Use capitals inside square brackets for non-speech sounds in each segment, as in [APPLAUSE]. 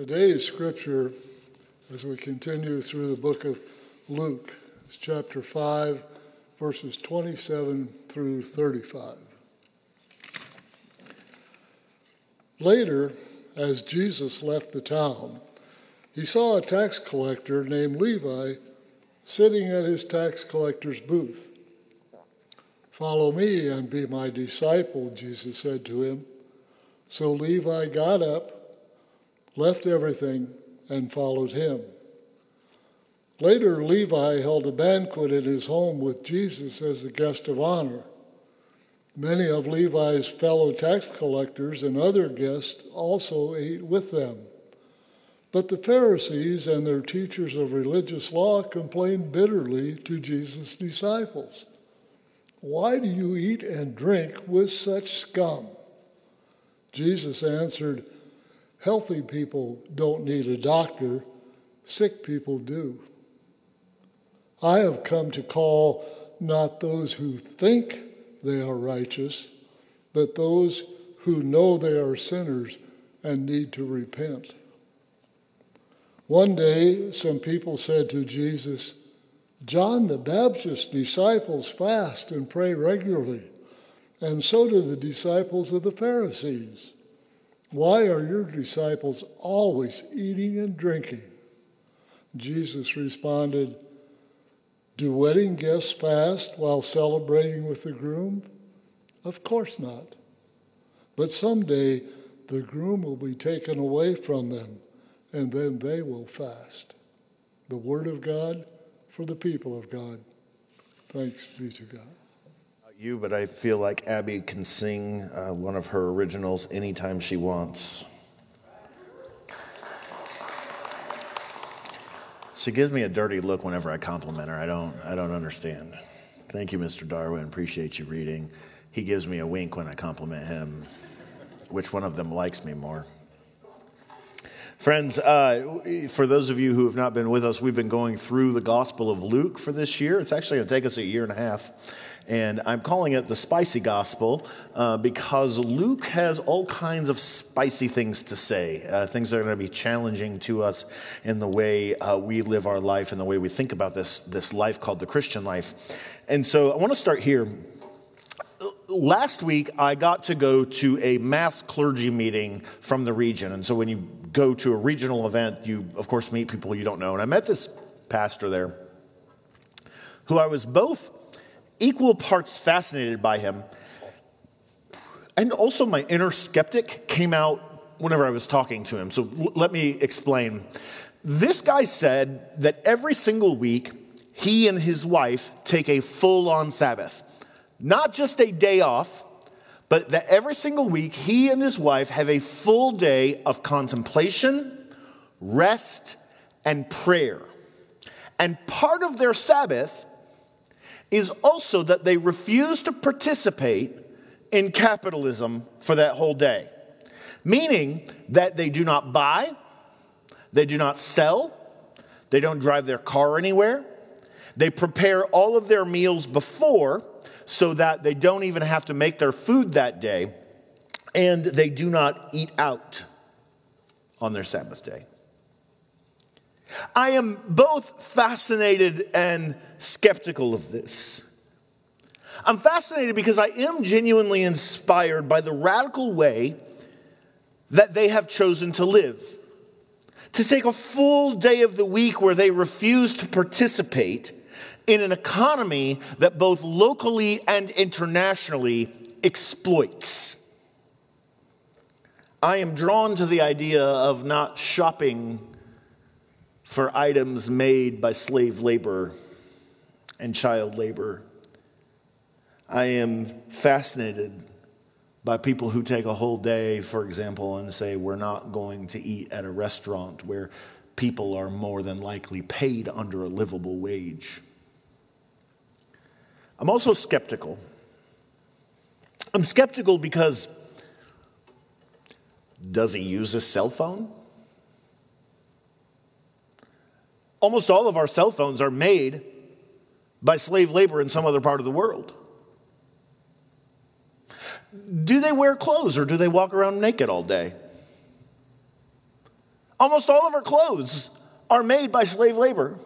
Today's scripture, as we continue through the book of Luke, is chapter 5, verses 27 through 35. Later, as Jesus left the town, he saw a tax collector named Levi sitting at his tax collector's booth. Follow me and be my disciple, Jesus said to him. So Levi got up, left everything, and followed him. Later, Levi held a banquet in his home with Jesus as the guest of honor. Many of Levi's fellow tax collectors and other guests also ate with them. But the Pharisees and their teachers of religious law complained bitterly to Jesus' disciples. Why do you eat and drink with such scum? Jesus answered, Healthy people don't need a doctor, sick people do. I have come to call not those who think they are righteous, but those who know they are sinners and need to repent. One day, some people said to Jesus, John the Baptist's disciples fast and pray regularly, and so do the disciples of the Pharisees. Why are your disciples always eating and drinking? Jesus responded, Do wedding guests fast while celebrating with the groom? Of course not. But someday the groom will be taken away from them, and then they will fast. The Word of God for the people of God. Thanks be to God. You, but I feel like Abby can sing uh, one of her originals anytime she wants. She gives me a dirty look whenever I compliment her. I don't, I don't understand. Thank you, Mr. Darwin. Appreciate you reading. He gives me a wink when I compliment him. Which one of them likes me more? Friends, uh, for those of you who have not been with us, we've been going through the Gospel of Luke for this year. It's actually going to take us a year and a half. And I'm calling it the spicy gospel uh, because Luke has all kinds of spicy things to say, uh, things that are going to be challenging to us in the way uh, we live our life and the way we think about this, this life called the Christian life. And so I want to start here last week I got to go to a mass clergy meeting from the region. And so when you go to a regional event, you of course meet people you don't know. And I met this pastor there who I was both equal parts fascinated by him and also my inner skeptic came out whenever I was talking to him. So l- let me explain. This guy said that every single week he and his wife take a full on Sabbath. Not just a day off, but that every single week he and his wife have a full day of contemplation, rest, and prayer. And part of their Sabbath is also that they refuse to participate in capitalism for that whole day, meaning that they do not buy, they do not sell, they don't drive their car anywhere, they prepare all of their meals before so that they don't even have to make their food that day, and they do not eat out on their Sabbath day. I am both fascinated and skeptical of this. I'm fascinated because I am genuinely inspired by the radical way that they have chosen to live. To take a full day of the week where they refuse to participate in an economy that both locally and internationally exploits. I am drawn to the idea of not shopping for items made by slave labor and child labor. I am fascinated by people who take a whole day, for example, and say, We're not going to eat at a restaurant where people are more than likely paid under a livable wage. I'm also skeptical. I'm skeptical because does he use a cell phone? Almost all of our cell phones are made by slave labor in some other part of the world. Do they wear clothes or do they walk around naked all day? Almost all of our clothes are made by slave labor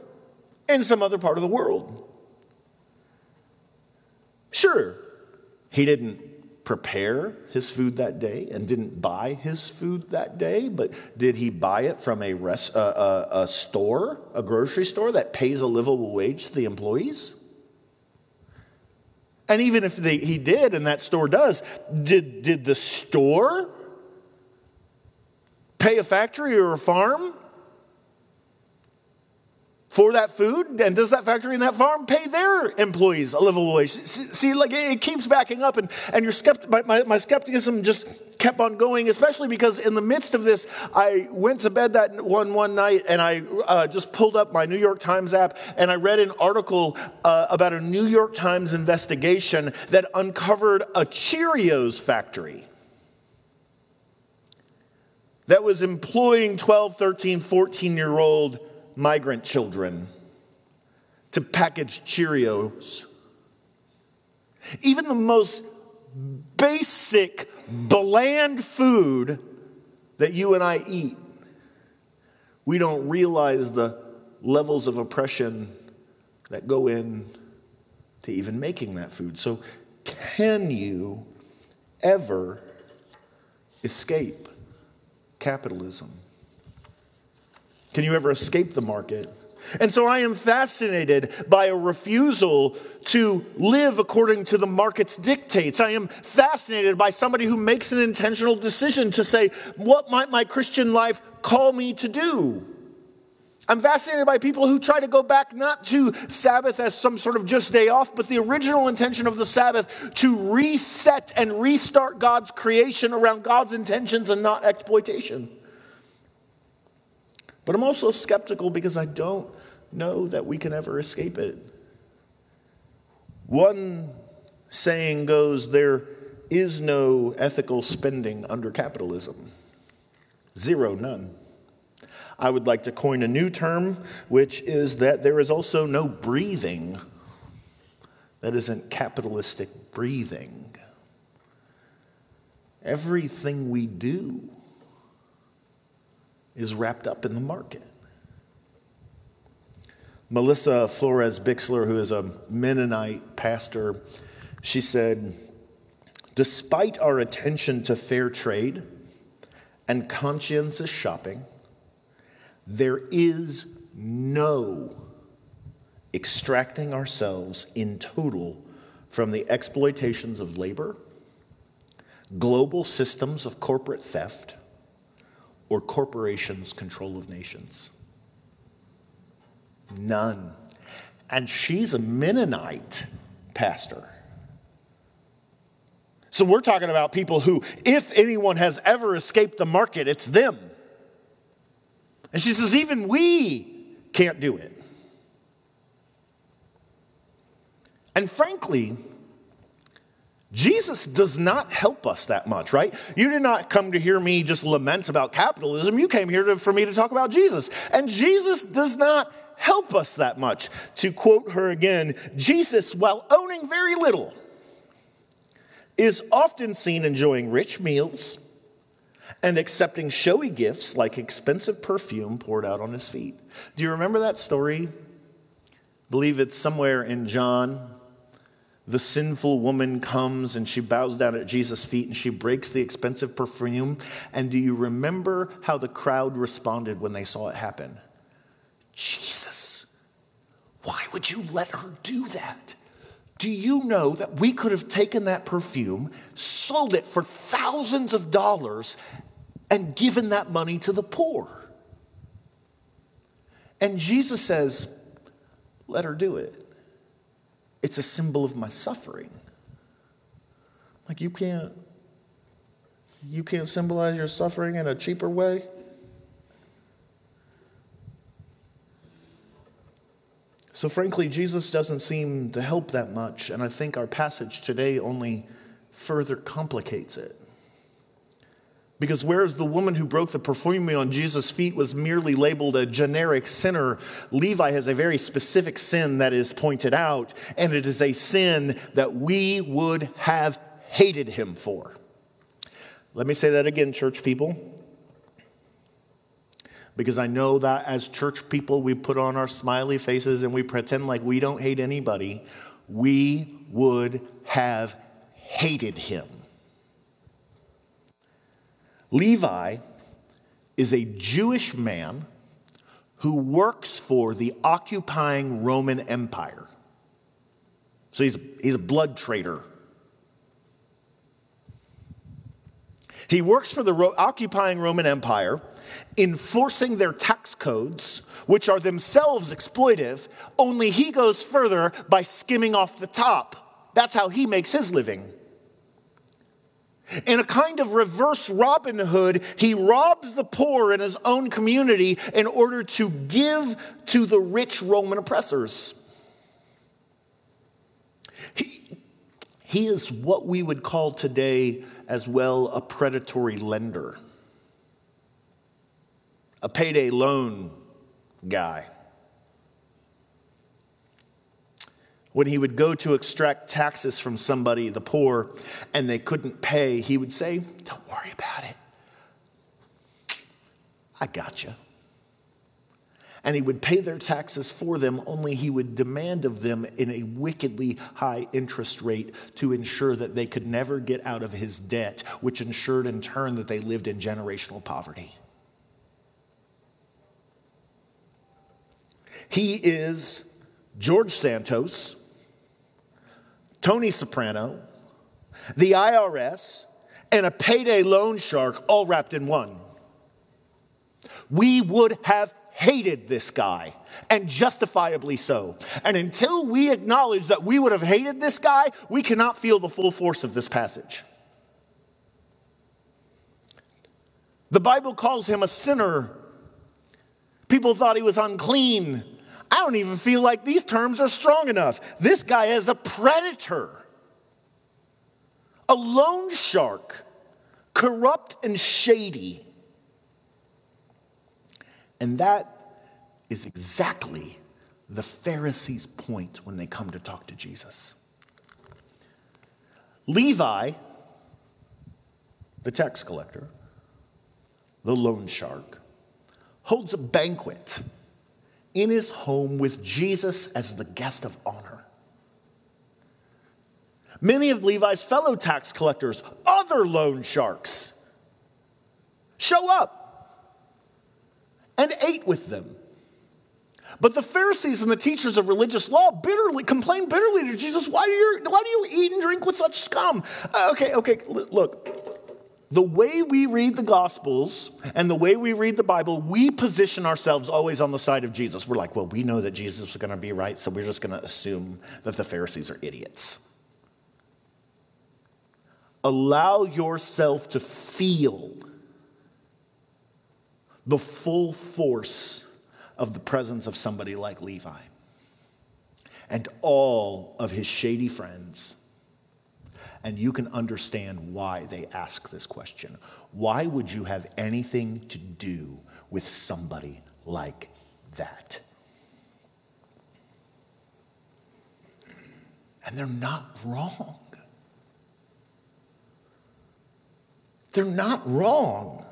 in some other part of the world. Sure, he didn't prepare his food that day and didn't buy his food that day, but did he buy it from a, rest, a, a store, a grocery store that pays a livable wage to the employees? And even if they, he did, and that store does, did, did the store pay a factory or a farm for that food? And does that factory and that farm pay their employees a livable wage? See, like it keeps backing up, and, and your my, my, my skepticism just kept on going, especially because in the midst of this, I went to bed that one one night and I uh, just pulled up my New York Times app and I read an article uh, about a New York Times investigation that uncovered a Cheerios factory that was employing 12, 13, 14 year old migrant children to package Cheerios. Even the most basic, bland food that you and I eat, we don't realize the levels of oppression that go in to even making that food. So, can you ever escape capitalism? Can you ever escape the market? And so I am fascinated by a refusal to live according to the market's dictates. I am fascinated by somebody who makes an intentional decision to say, What might my Christian life call me to do? I'm fascinated by people who try to go back not to Sabbath as some sort of just day off, but the original intention of the Sabbath to reset and restart God's creation around God's intentions and not exploitation. But I'm also skeptical because I don't know that we can ever escape it. One saying goes there is no ethical spending under capitalism. Zero, none. I would like to coin a new term, which is that there is also no breathing that isn't capitalistic breathing. Everything we do is wrapped up in the market. Melissa Florer-Bixler, who is a Mennonite pastor, she said, Despite our attention to fair trade and conscientious shopping, there is no extracting ourselves in total from the exploitations of labor, global systems of corporate theft, or corporations' control of nations? None. And she's a Mennonite pastor. So we're talking about people who, if anyone has ever escaped the market, it's them. And she says, even we can't do it. And frankly, Jesus does not help us that much, right? You did not come to hear me just lament about capitalism. You came here to, for me to talk about Jesus. And Jesus does not help us that much. To quote her again, Jesus, while owning very little, is often seen enjoying rich meals and accepting showy gifts like expensive perfume poured out on his feet. Do you remember that story? I believe it's somewhere in John the sinful woman comes and she bows down at Jesus' feet and she breaks the expensive perfume. And do you remember how the crowd responded when they saw it happen? Jesus, why would you let her do that? Do you know that we could have taken that perfume, sold it for thousands of dollars, and given that money to the poor? And Jesus says, let her do it. It's a symbol of my suffering. Like you can't you can't symbolize your suffering in a cheaper way? So, frankly, Jesus doesn't seem to help that much, and I think our passage today only further complicates it. Because whereas the woman who broke the perfume on Jesus' feet was merely labeled a generic sinner, Levi has a very specific sin that is pointed out, and it is a sin that we would have hated him for. Let me say that again, church people. Because I know that as church people, we put on our smiley faces and we pretend like we don't hate anybody. We would have hated him. Levi is a Jewish man who works for the occupying Roman Empire. So he's, he's a blood traitor. He works for the Ro- occupying Roman Empire, enforcing their tax codes, which are themselves exploitive, only he goes further by skimming off the top. That's how he makes his living. In a kind of reverse Robin Hood, he robs the poor in his own community in order to give to the rich Roman oppressors. He, he is what we would call today as well a predatory lender, a payday loan guy. When he would go to extract taxes from somebody, the poor, and they couldn't pay, he would say, Don't worry about it. I got you. And he would pay their taxes for them, only he would demand of them in a wickedly high interest rate to ensure that they could never get out of his debt, which ensured in turn that they lived in generational poverty. He is George Santos Tony Soprano, the IRS, and a payday loan shark all wrapped in one. We would have hated this guy, and justifiably so. And until we acknowledge that we would have hated this guy, we cannot feel the full force of this passage. The Bible calls him a sinner. People thought he was unclean. I don't even feel like these terms are strong enough. This guy is a predator, a loan shark, corrupt and shady. And that is exactly the Pharisees' point when they come to talk to Jesus. Levi, the tax collector, the loan shark, holds a banquet in his home with Jesus as the guest of honor. Many of Levi's fellow tax collectors, other loan sharks, show up and ate with them. But the Pharisees and the teachers of religious law bitterly complain bitterly to Jesus, why do you, why do you eat and drink with such scum? Uh, okay, okay, look, the way we read the Gospels and the way we read the Bible, we position ourselves always on the side of Jesus. We're like, well, we know that Jesus is going to be right, so we're just going to assume that the Pharisees are idiots. Allow yourself to feel the full force of the presence of somebody like Levi and all of his shady friends and you can understand why they ask this question. Why would you have anything to do with somebody like that? And they're not wrong. They're not wrong.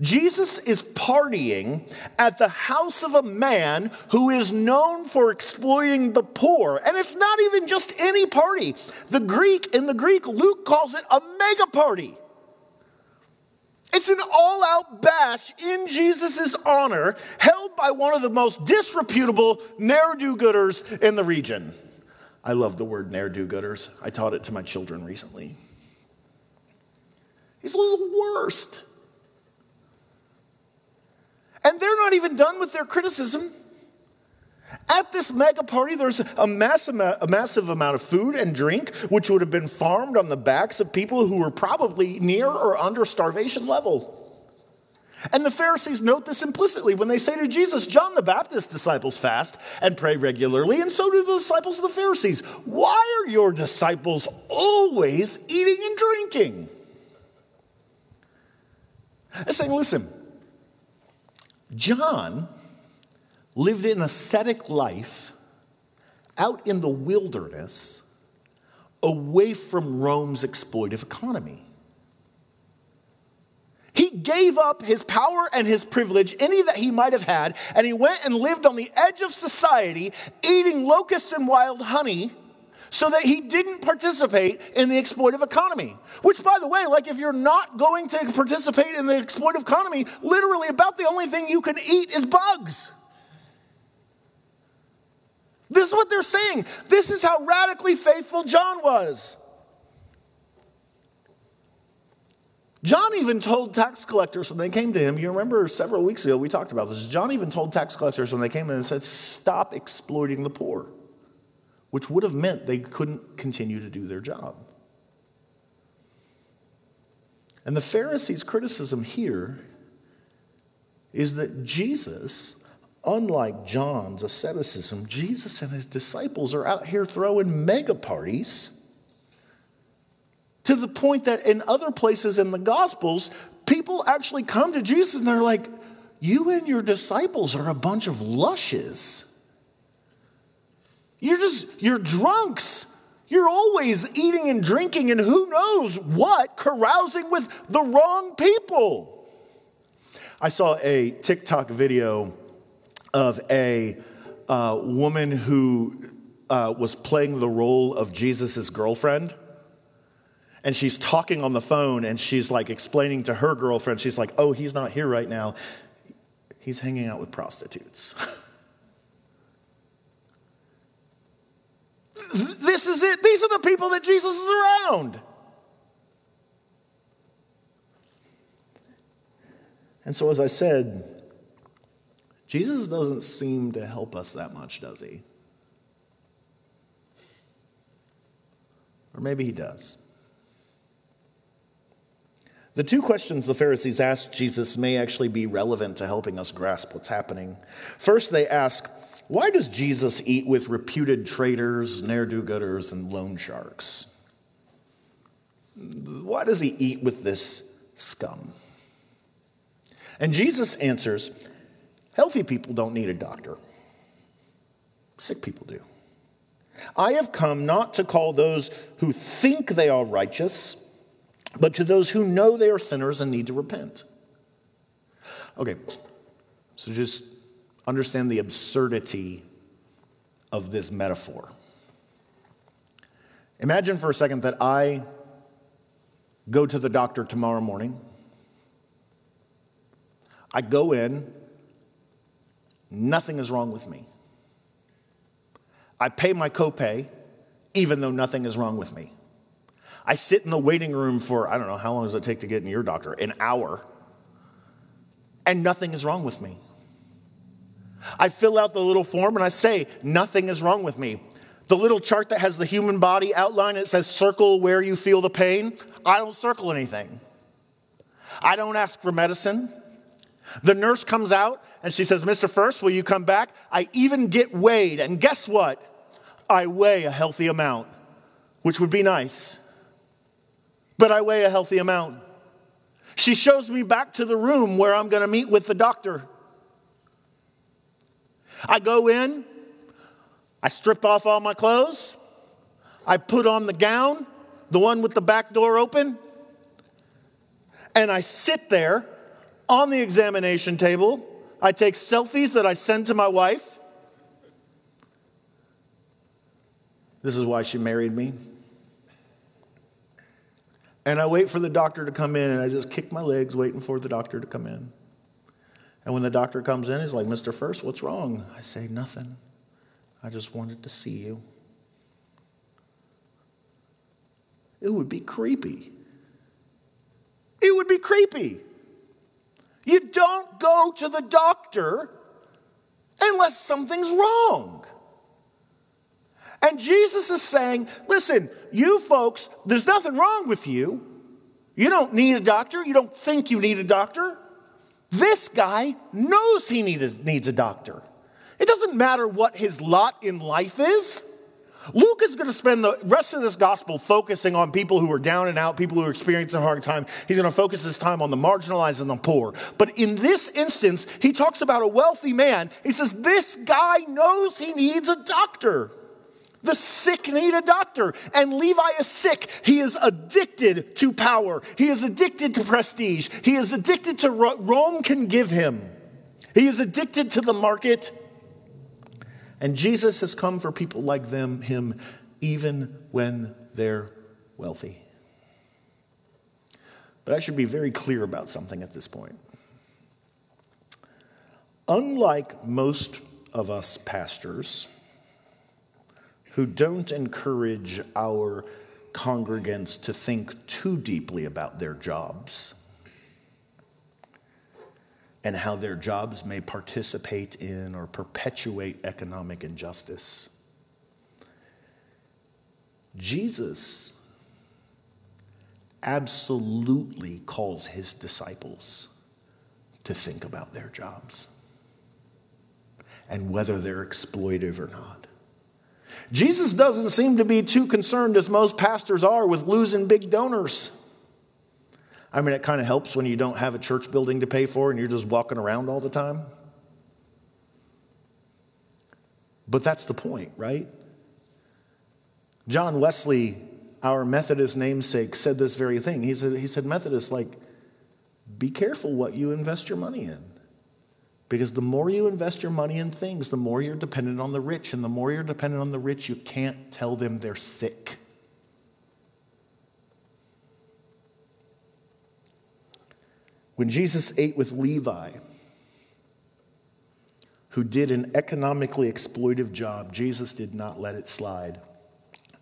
Jesus is partying at the house of a man who is known for exploiting the poor. And it's not even just any party. The Greek, in the Greek, Luke calls it a mega party. It's an all out bash in Jesus' honor, held by one of the most disreputable ne'er do gooders in the region. I love the word ne'er do gooders. I taught it to my children recently. He's a little worst. And they're not even done with their criticism. At this mega party, there's a massive, a massive amount of food and drink, which would have been farmed on the backs of people who were probably near or under starvation level. And the Pharisees note this implicitly when they say to Jesus, John the Baptist's disciples fast and pray regularly, and so do the disciples of the Pharisees. Why are your disciples always eating and drinking? They're saying, listen, John lived an ascetic life out in the wilderness away from Rome's exploitive economy. He gave up his power and his privilege, any that he might have had, and he went and lived on the edge of society, eating locusts and wild honey, so that he didn't participate in the exploitive economy. Which, by the way, like if you're not going to participate in the exploitive economy, literally about the only thing you can eat is bugs. This is what they're saying. This is how radically faithful John was. John even told tax collectors when they came to him, you remember several weeks ago we talked about this. John even told tax collectors when they came in and said, Stop exploiting the poor, which would have meant they couldn't continue to do their job. And the Pharisees' criticism here is that Jesus, unlike John's asceticism, Jesus and his disciples are out here throwing mega parties to the point that in other places in the Gospels, people actually come to Jesus and they're like, You and your disciples are a bunch of lushes. You're just, you're drunks. You're always eating and drinking and who knows what, carousing with the wrong people. I saw a TikTok video of a uh, woman who uh, was playing the role of Jesus' girlfriend and she's talking on the phone and she's like explaining to her girlfriend, she's like, oh, he's not here right now. He's hanging out with prostitutes. [LAUGHS] this is it. These are the people that Jesus is around. And so, as I said, Jesus doesn't seem to help us that much, does he? Or maybe he does. The two questions the Pharisees asked Jesus may actually be relevant to helping us grasp what's happening. First, they ask, Why does Jesus eat with reputed traitors, ne'er do gooders, and loan sharks? Why does he eat with this scum? And Jesus answers, Healthy people don't need a doctor, sick people do. I have come not to call those who think they are righteous but to those who know they are sinners and need to repent. Okay, so just understand the absurdity of this metaphor. Imagine for a second that I go to the doctor tomorrow morning. I go in, nothing is wrong with me. I pay my copay, even though nothing is wrong with me. I sit in the waiting room for, I don't know, how long does it take to get in your doctor? An hour. And nothing is wrong with me. I fill out the little form and I say, nothing is wrong with me. The little chart that has the human body outline, it says circle where you feel the pain. I don't circle anything. I don't ask for medicine. The nurse comes out and she says, Mr. First, will you come back? I even get weighed. And guess what? I weigh a healthy amount, which would be nice but I weigh a healthy amount. She shows me back to the room where I'm going to meet with the doctor. I go in, I strip off all my clothes, I put on the gown, the one with the back door open, and I sit there on the examination table. I take selfies that I send to my wife. This is why she married me. And I wait for the doctor to come in, and I just kick my legs waiting for the doctor to come in. And when the doctor comes in, he's like, Mr. First, what's wrong? I say, Nothing. I just wanted to see you. It would be creepy. It would be creepy. You don't go to the doctor unless something's wrong. And Jesus is saying, listen, you folks, there's nothing wrong with you. You don't need a doctor. You don't think you need a doctor. This guy knows he needs a doctor. It doesn't matter what his lot in life is. Luke is going to spend the rest of this gospel focusing on people who are down and out, people who are experiencing a hard time. He's going to focus his time on the marginalized and the poor. But in this instance, he talks about a wealthy man. He says, This guy knows he needs a doctor. The sick need a doctor, and Levi is sick. He is addicted to power. He is addicted to prestige. He is addicted to what Rome can give him. He is addicted to the market. And Jesus has come for people like them, him, even when they're wealthy. But I should be very clear about something at this point. Unlike most of us pastors who don't encourage our congregants to think too deeply about their jobs and how their jobs may participate in or perpetuate economic injustice. Jesus absolutely calls his disciples to think about their jobs and whether they're exploitive or not. Jesus doesn't seem to be too concerned, as most pastors are, with losing big donors. I mean, it kind of helps when you don't have a church building to pay for and you're just walking around all the time. But that's the point, right? John Wesley, our Methodist namesake, said this very thing. He said, he said Methodist, like, be careful what you invest your money in. Because the more you invest your money in things, the more you're dependent on the rich. And the more you're dependent on the rich, you can't tell them they're sick. When Jesus ate with Levi, who did an economically exploitive job, Jesus did not let it slide.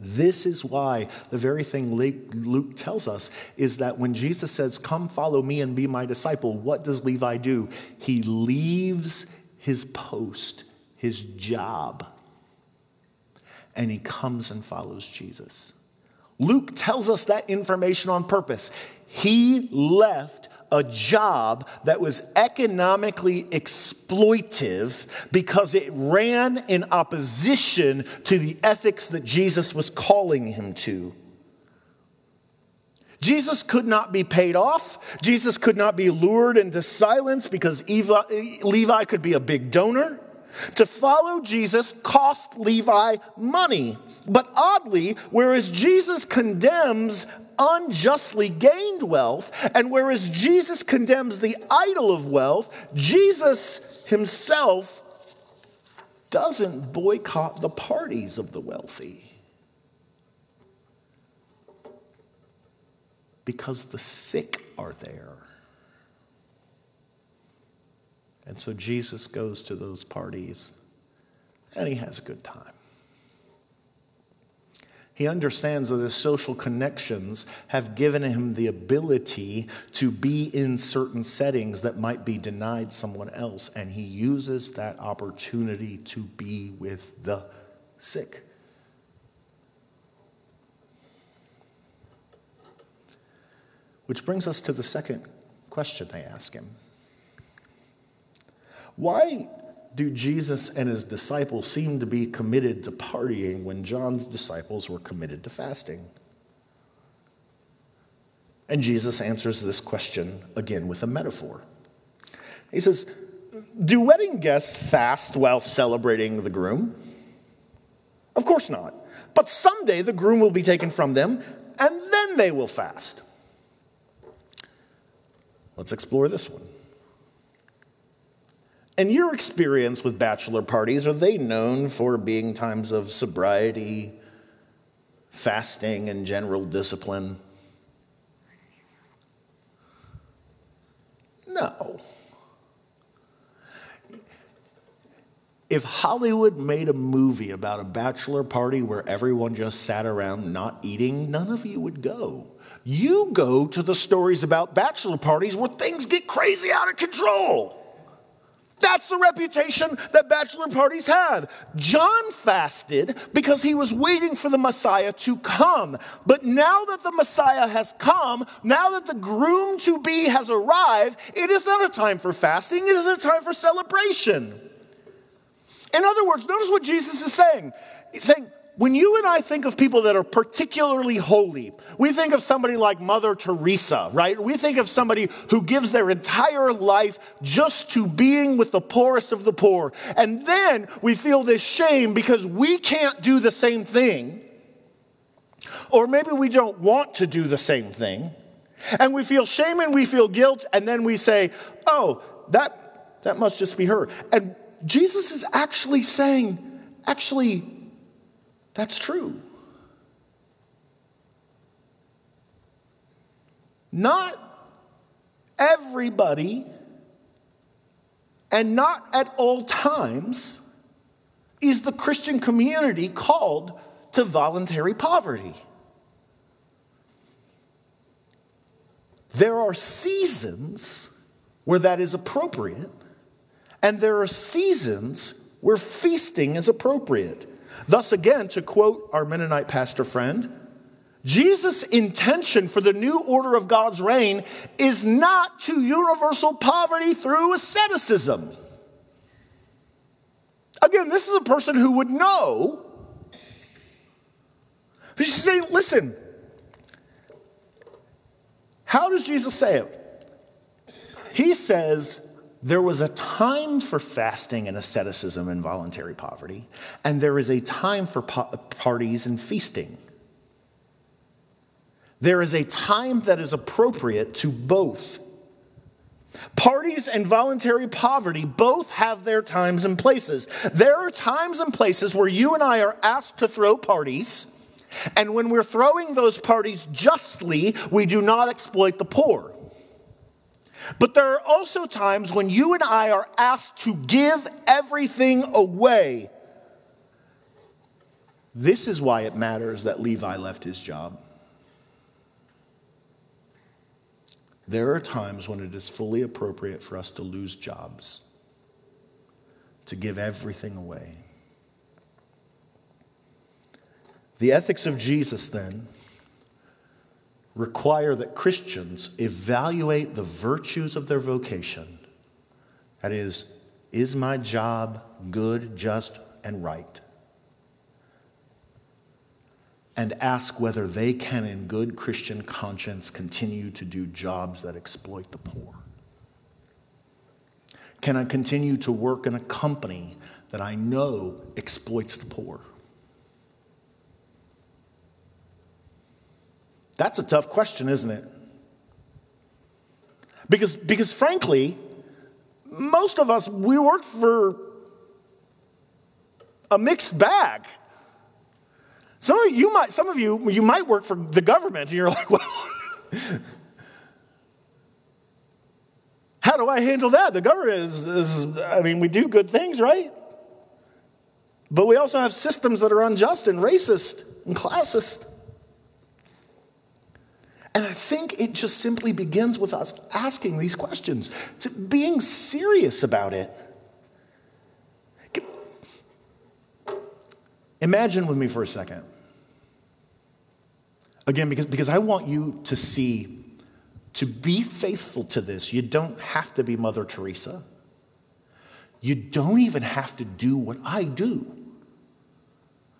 This is why the very thing Luke tells us is that when Jesus says, Come follow me and be my disciple, what does Levi do? He leaves his post, his job, and he comes and follows Jesus. Luke tells us that information on purpose. He left a job that was economically exploitive because it ran in opposition to the ethics that Jesus was calling him to. Jesus could not be paid off. Jesus could not be lured into silence because Levi could be a big donor. To follow Jesus cost Levi money. But oddly, whereas Jesus condemns unjustly gained wealth, and whereas Jesus condemns the idol of wealth, Jesus himself doesn't boycott the parties of the wealthy. Because the sick are there. And so Jesus goes to those parties and he has a good time. He understands that his social connections have given him the ability to be in certain settings that might be denied someone else, and he uses that opportunity to be with the sick. Which brings us to the second question I ask him Why do Jesus and his disciples seem to be committed to partying when John's disciples were committed to fasting? And Jesus answers this question again with a metaphor. He says, Do wedding guests fast while celebrating the groom? Of course not. But someday the groom will be taken from them, and then they will fast. Let's explore this one. In your experience with bachelor parties, are they known for being times of sobriety, fasting, and general discipline? No. If Hollywood made a movie about a bachelor party where everyone just sat around not eating, none of you would go. You go to the stories about bachelor parties where things get crazy out of control. That's the reputation that bachelor parties have. John fasted because he was waiting for the Messiah to come. But now that the Messiah has come, now that the groom to be has arrived, it is not a time for fasting, it is a time for celebration. In other words, notice what Jesus is saying. He's saying, when you and I think of people that are particularly holy, we think of somebody like Mother Teresa, right? We think of somebody who gives their entire life just to being with the poorest of the poor. And then we feel this shame because we can't do the same thing. Or maybe we don't want to do the same thing. And we feel shame and we feel guilt, and then we say, oh, that, that must just be her. And Jesus is actually saying, actually, that's true. Not everybody and not at all times is the Christian community called to voluntary poverty. There are seasons where that is appropriate, and there are seasons where feasting is appropriate. Thus, again, to quote our Mennonite pastor friend, Jesus' intention for the new order of God's reign is not to universal poverty through asceticism. Again, this is a person who would know. But she's saying, listen, how does Jesus say it? He says, there was a time for fasting and asceticism and voluntary poverty, and there is a time for po- parties and feasting. There is a time that is appropriate to both. Parties and voluntary poverty both have their times and places. There are times and places where you and I are asked to throw parties, and when we're throwing those parties justly, we do not exploit the poor. But there are also times when you and I are asked to give everything away. This is why it matters that Levi left his job. There are times when it is fully appropriate for us to lose jobs, to give everything away. The ethics of Jesus, then, require that Christians evaluate the virtues of their vocation. That is, is my job good, just, and right? And ask whether they can, in good Christian conscience, continue to do jobs that exploit the poor. Can I continue to work in a company that I know exploits the poor? That's a tough question, isn't it? Because, because frankly, most of us, we work for a mixed bag. Some of you might, some of you, you might work for the government, and you're like, [LAUGHS] well, how do I handle that? The government is, is, I mean, we do good things, right? But we also have systems that are unjust and racist and classist. And I think it just simply begins with us asking these questions, to being serious about it. Imagine with me for a second. Again, because, because I want you to see, to be faithful to this, you don't have to be Mother Teresa. You don't even have to do what I do.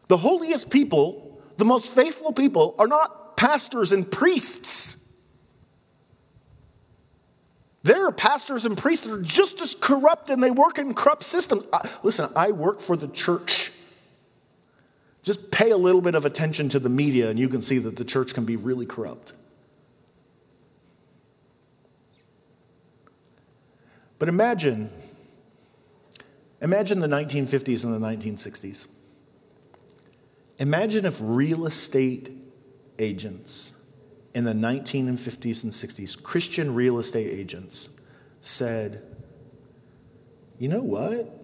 The holiest people, the most faithful people, are not pastors and priests. There are pastors and priests that are just as corrupt and they work in corrupt systems. I, listen, I work for the church. Just pay a little bit of attention to the media and you can see that the church can be really corrupt. But imagine, imagine the 1950s and the 1960s. Imagine if real estate agents in the 1950s and 60s, Christian real estate agents, said, you know what?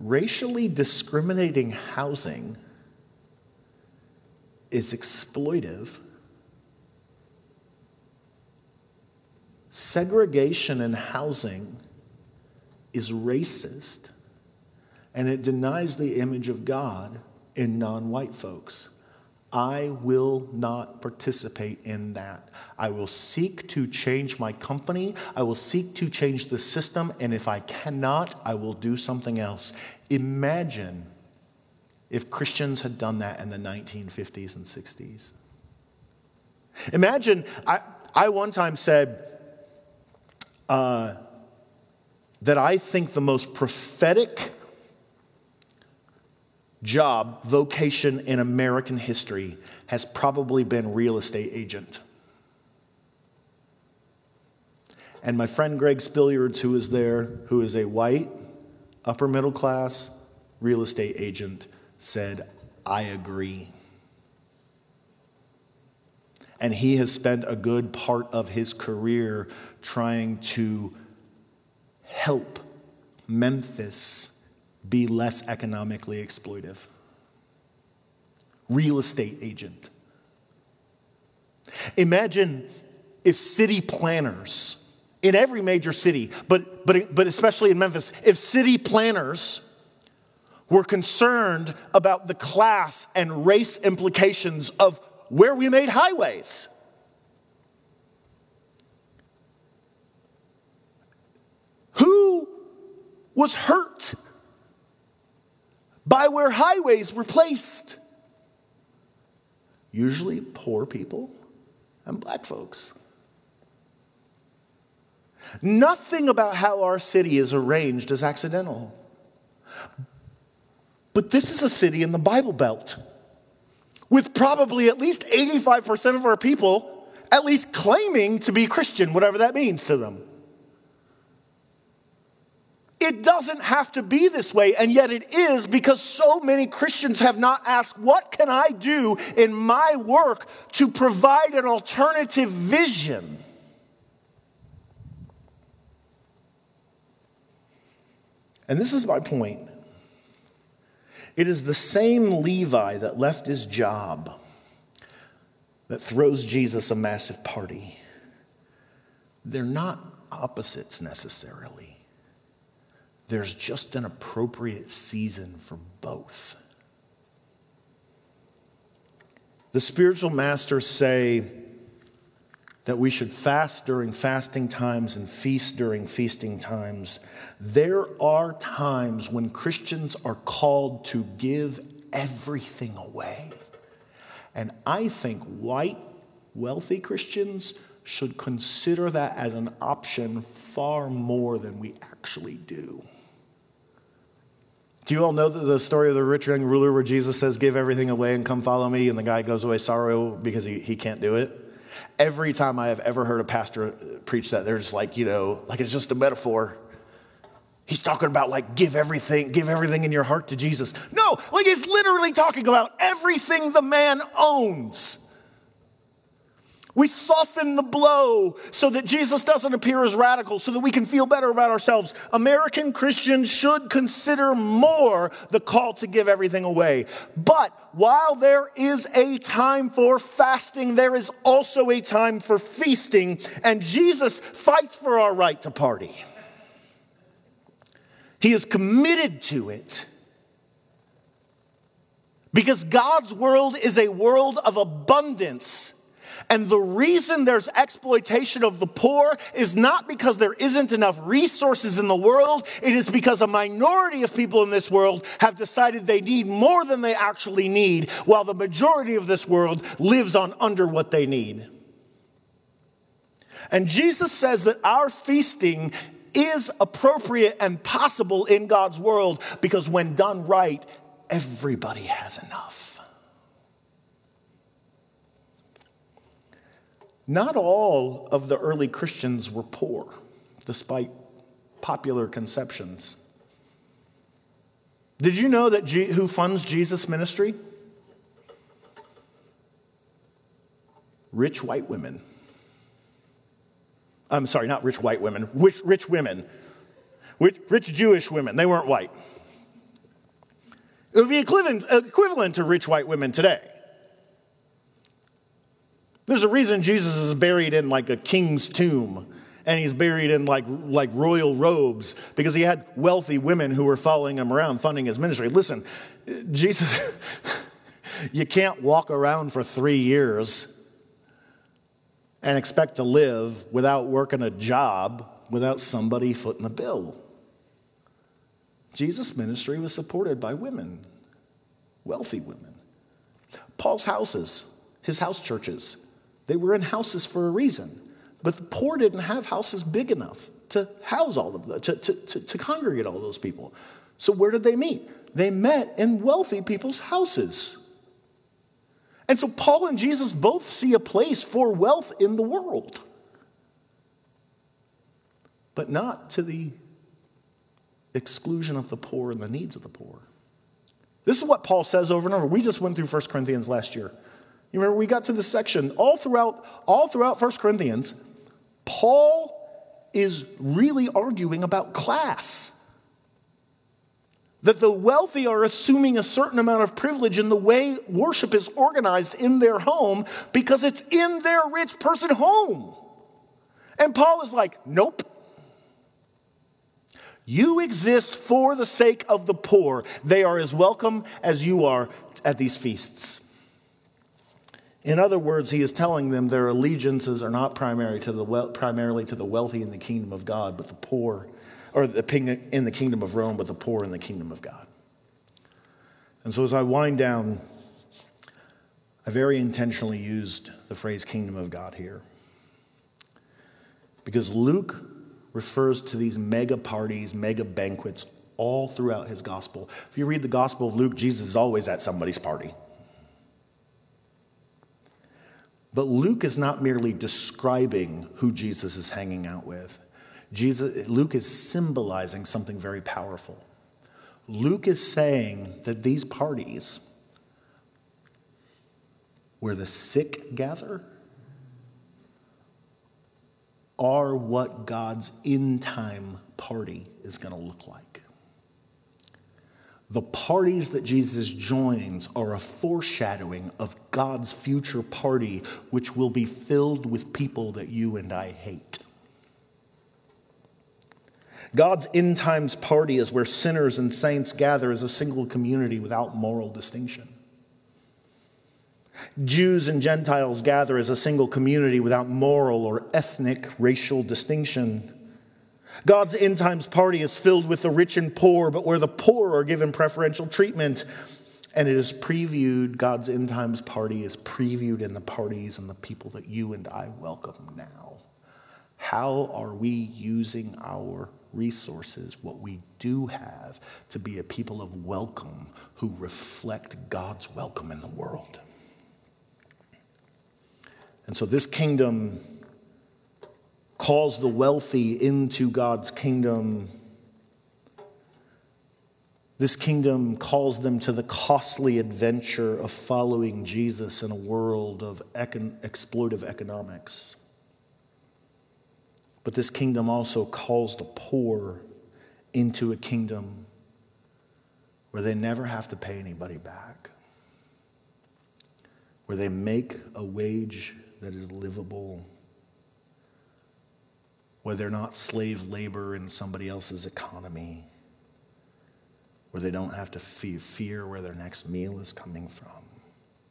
Racially discriminating housing is exploitive. Segregation in housing is racist, and it denies the image of God in non white folks. I will not participate in that. I will seek to change my company. I will seek to change the system. And if I cannot, I will do something else. Imagine if Christians had done that in the 1950s and 60s. Imagine, I, I one time said uh, that I think the most prophetic job, vocation in American history has probably been real estate agent. And my friend Greg Spilliards, who is there, who is a white, upper middle class real estate agent, said, I agree. And he has spent a good part of his career trying to help Memphis be less economically exploitive. Real estate agent. Imagine if city planners in every major city, but, but, but especially in Memphis, if city planners were concerned about the class and race implications of where we made highways. Who was hurt by where highways were placed? Usually poor people and black folks. Nothing about how our city is arranged is accidental. But this is a city in the Bible Belt with probably at least 85% of our people at least claiming to be Christian, whatever that means to them. It doesn't have to be this way, and yet it is because so many Christians have not asked, What can I do in my work to provide an alternative vision? And this is my point. It is the same Levi that left his job that throws Jesus a massive party. They're not opposites necessarily. There's just an appropriate season for both. The spiritual masters say, that we should fast during fasting times and feast during feasting times. There are times when Christians are called to give everything away. And I think white, wealthy Christians should consider that as an option far more than we actually do. Do you all know the story of the rich young ruler where Jesus says, Give everything away and come follow me? And the guy goes away sorrow because he, he can't do it? Every time I have ever heard a pastor preach that, they're just like, you know, like it's just a metaphor. He's talking about like give everything, give everything in your heart to Jesus. No, like he's literally talking about everything the man owns. We soften the blow so that Jesus doesn't appear as radical, so that we can feel better about ourselves. American Christians should consider more the call to give everything away. But while there is a time for fasting, there is also a time for feasting, and Jesus fights for our right to party. He is committed to it. Because God's world is a world of abundance and the reason there's exploitation of the poor is not because there isn't enough resources in the world, it is because a minority of people in this world have decided they need more than they actually need, while the majority of this world lives on under what they need. And Jesus says that our feasting is appropriate and possible in God's world because when done right, everybody has enough. Not all of the early Christians were poor, despite popular conceptions. Did you know that G- who funds Jesus' ministry? Rich white women. I'm sorry, not rich white women, rich, rich women. Rich, rich Jewish women. They weren't white. It would be equivalent, equivalent to rich white women today. There's a reason Jesus is buried in like a king's tomb and he's buried in like, like royal robes because he had wealthy women who were following him around funding his ministry. Listen, Jesus, [LAUGHS] you can't walk around for three years and expect to live without working a job without somebody footing the bill. Jesus' ministry was supported by women. wealthy women. Paul's houses, his house churches, they were in houses for a reason. But the poor didn't have houses big enough to house all of them, to, to, to, to congregate all those people. So where did they meet? They met in wealthy people's houses. And so Paul and Jesus both see a place for wealth in the world, but not to the exclusion of the poor and the needs of the poor. This is what Paul says over and over. We just went through 1 Corinthians last year. You remember we got to this section all throughout all throughout 1 Corinthians, Paul is really arguing about class. That the wealthy are assuming a certain amount of privilege in the way worship is organized in their home because it's in their rich person home. And Paul is like, nope. You exist for the sake of the poor. They are as welcome as you are at these feasts. In other words, he is telling them their allegiances are not primary to the primarily to the wealthy in the kingdom of God, but the poor, or the, in the kingdom of Rome, but the poor in the kingdom of God. And so as I wind down, I very intentionally used the phrase kingdom of God here. Because Luke refers to these mega parties, mega banquets all throughout his gospel. If you read the gospel of Luke, Jesus is always at somebody's party. But Luke is not merely describing who Jesus is hanging out with. Jesus, Luke is symbolizing something very powerful. Luke is saying that these parties, where the sick gather, are what God's end time party is going to look like. The parties that Jesus joins are a foreshadowing of God's future party, which will be filled with people that you and I hate. God's end times party is where sinners and saints gather as a single community without moral distinction. Jews and Gentiles gather as a single community without moral or ethnic, racial distinction. God's end times party is filled with the rich and poor, but where the poor are given preferential treatment. And it is previewed, God's end times party is previewed in the parties and the people that you and I welcome now. How are we using our resources, what we do have, to be a people of welcome who reflect God's welcome in the world? And so this kingdom calls the wealthy into God's kingdom. This kingdom calls them to the costly adventure of following Jesus in a world of econ- exploitive economics. But this kingdom also calls the poor into a kingdom where they never have to pay anybody back, where they make a wage that is livable where they're not slave labor in somebody else's economy, where they don't have to fear where their next meal is coming from,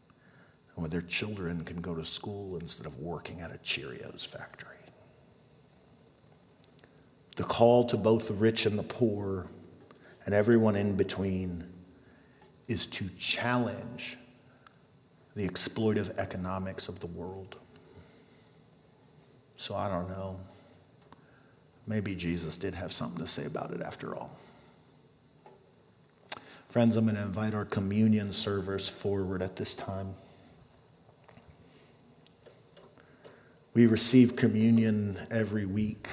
and where their children can go to school instead of working at a Cheerios factory. The call to both the rich and the poor and everyone in between is to challenge the exploitive economics of the world. So I don't know. Maybe Jesus did have something to say about it after all. Friends, I'm going to invite our communion servers forward at this time. We receive communion every week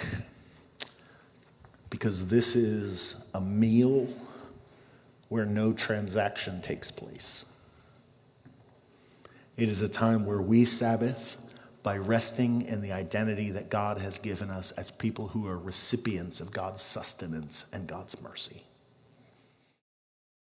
because this is a meal where no transaction takes place. It is a time where we Sabbath by resting in the identity that God has given us as people who are recipients of God's sustenance and God's mercy.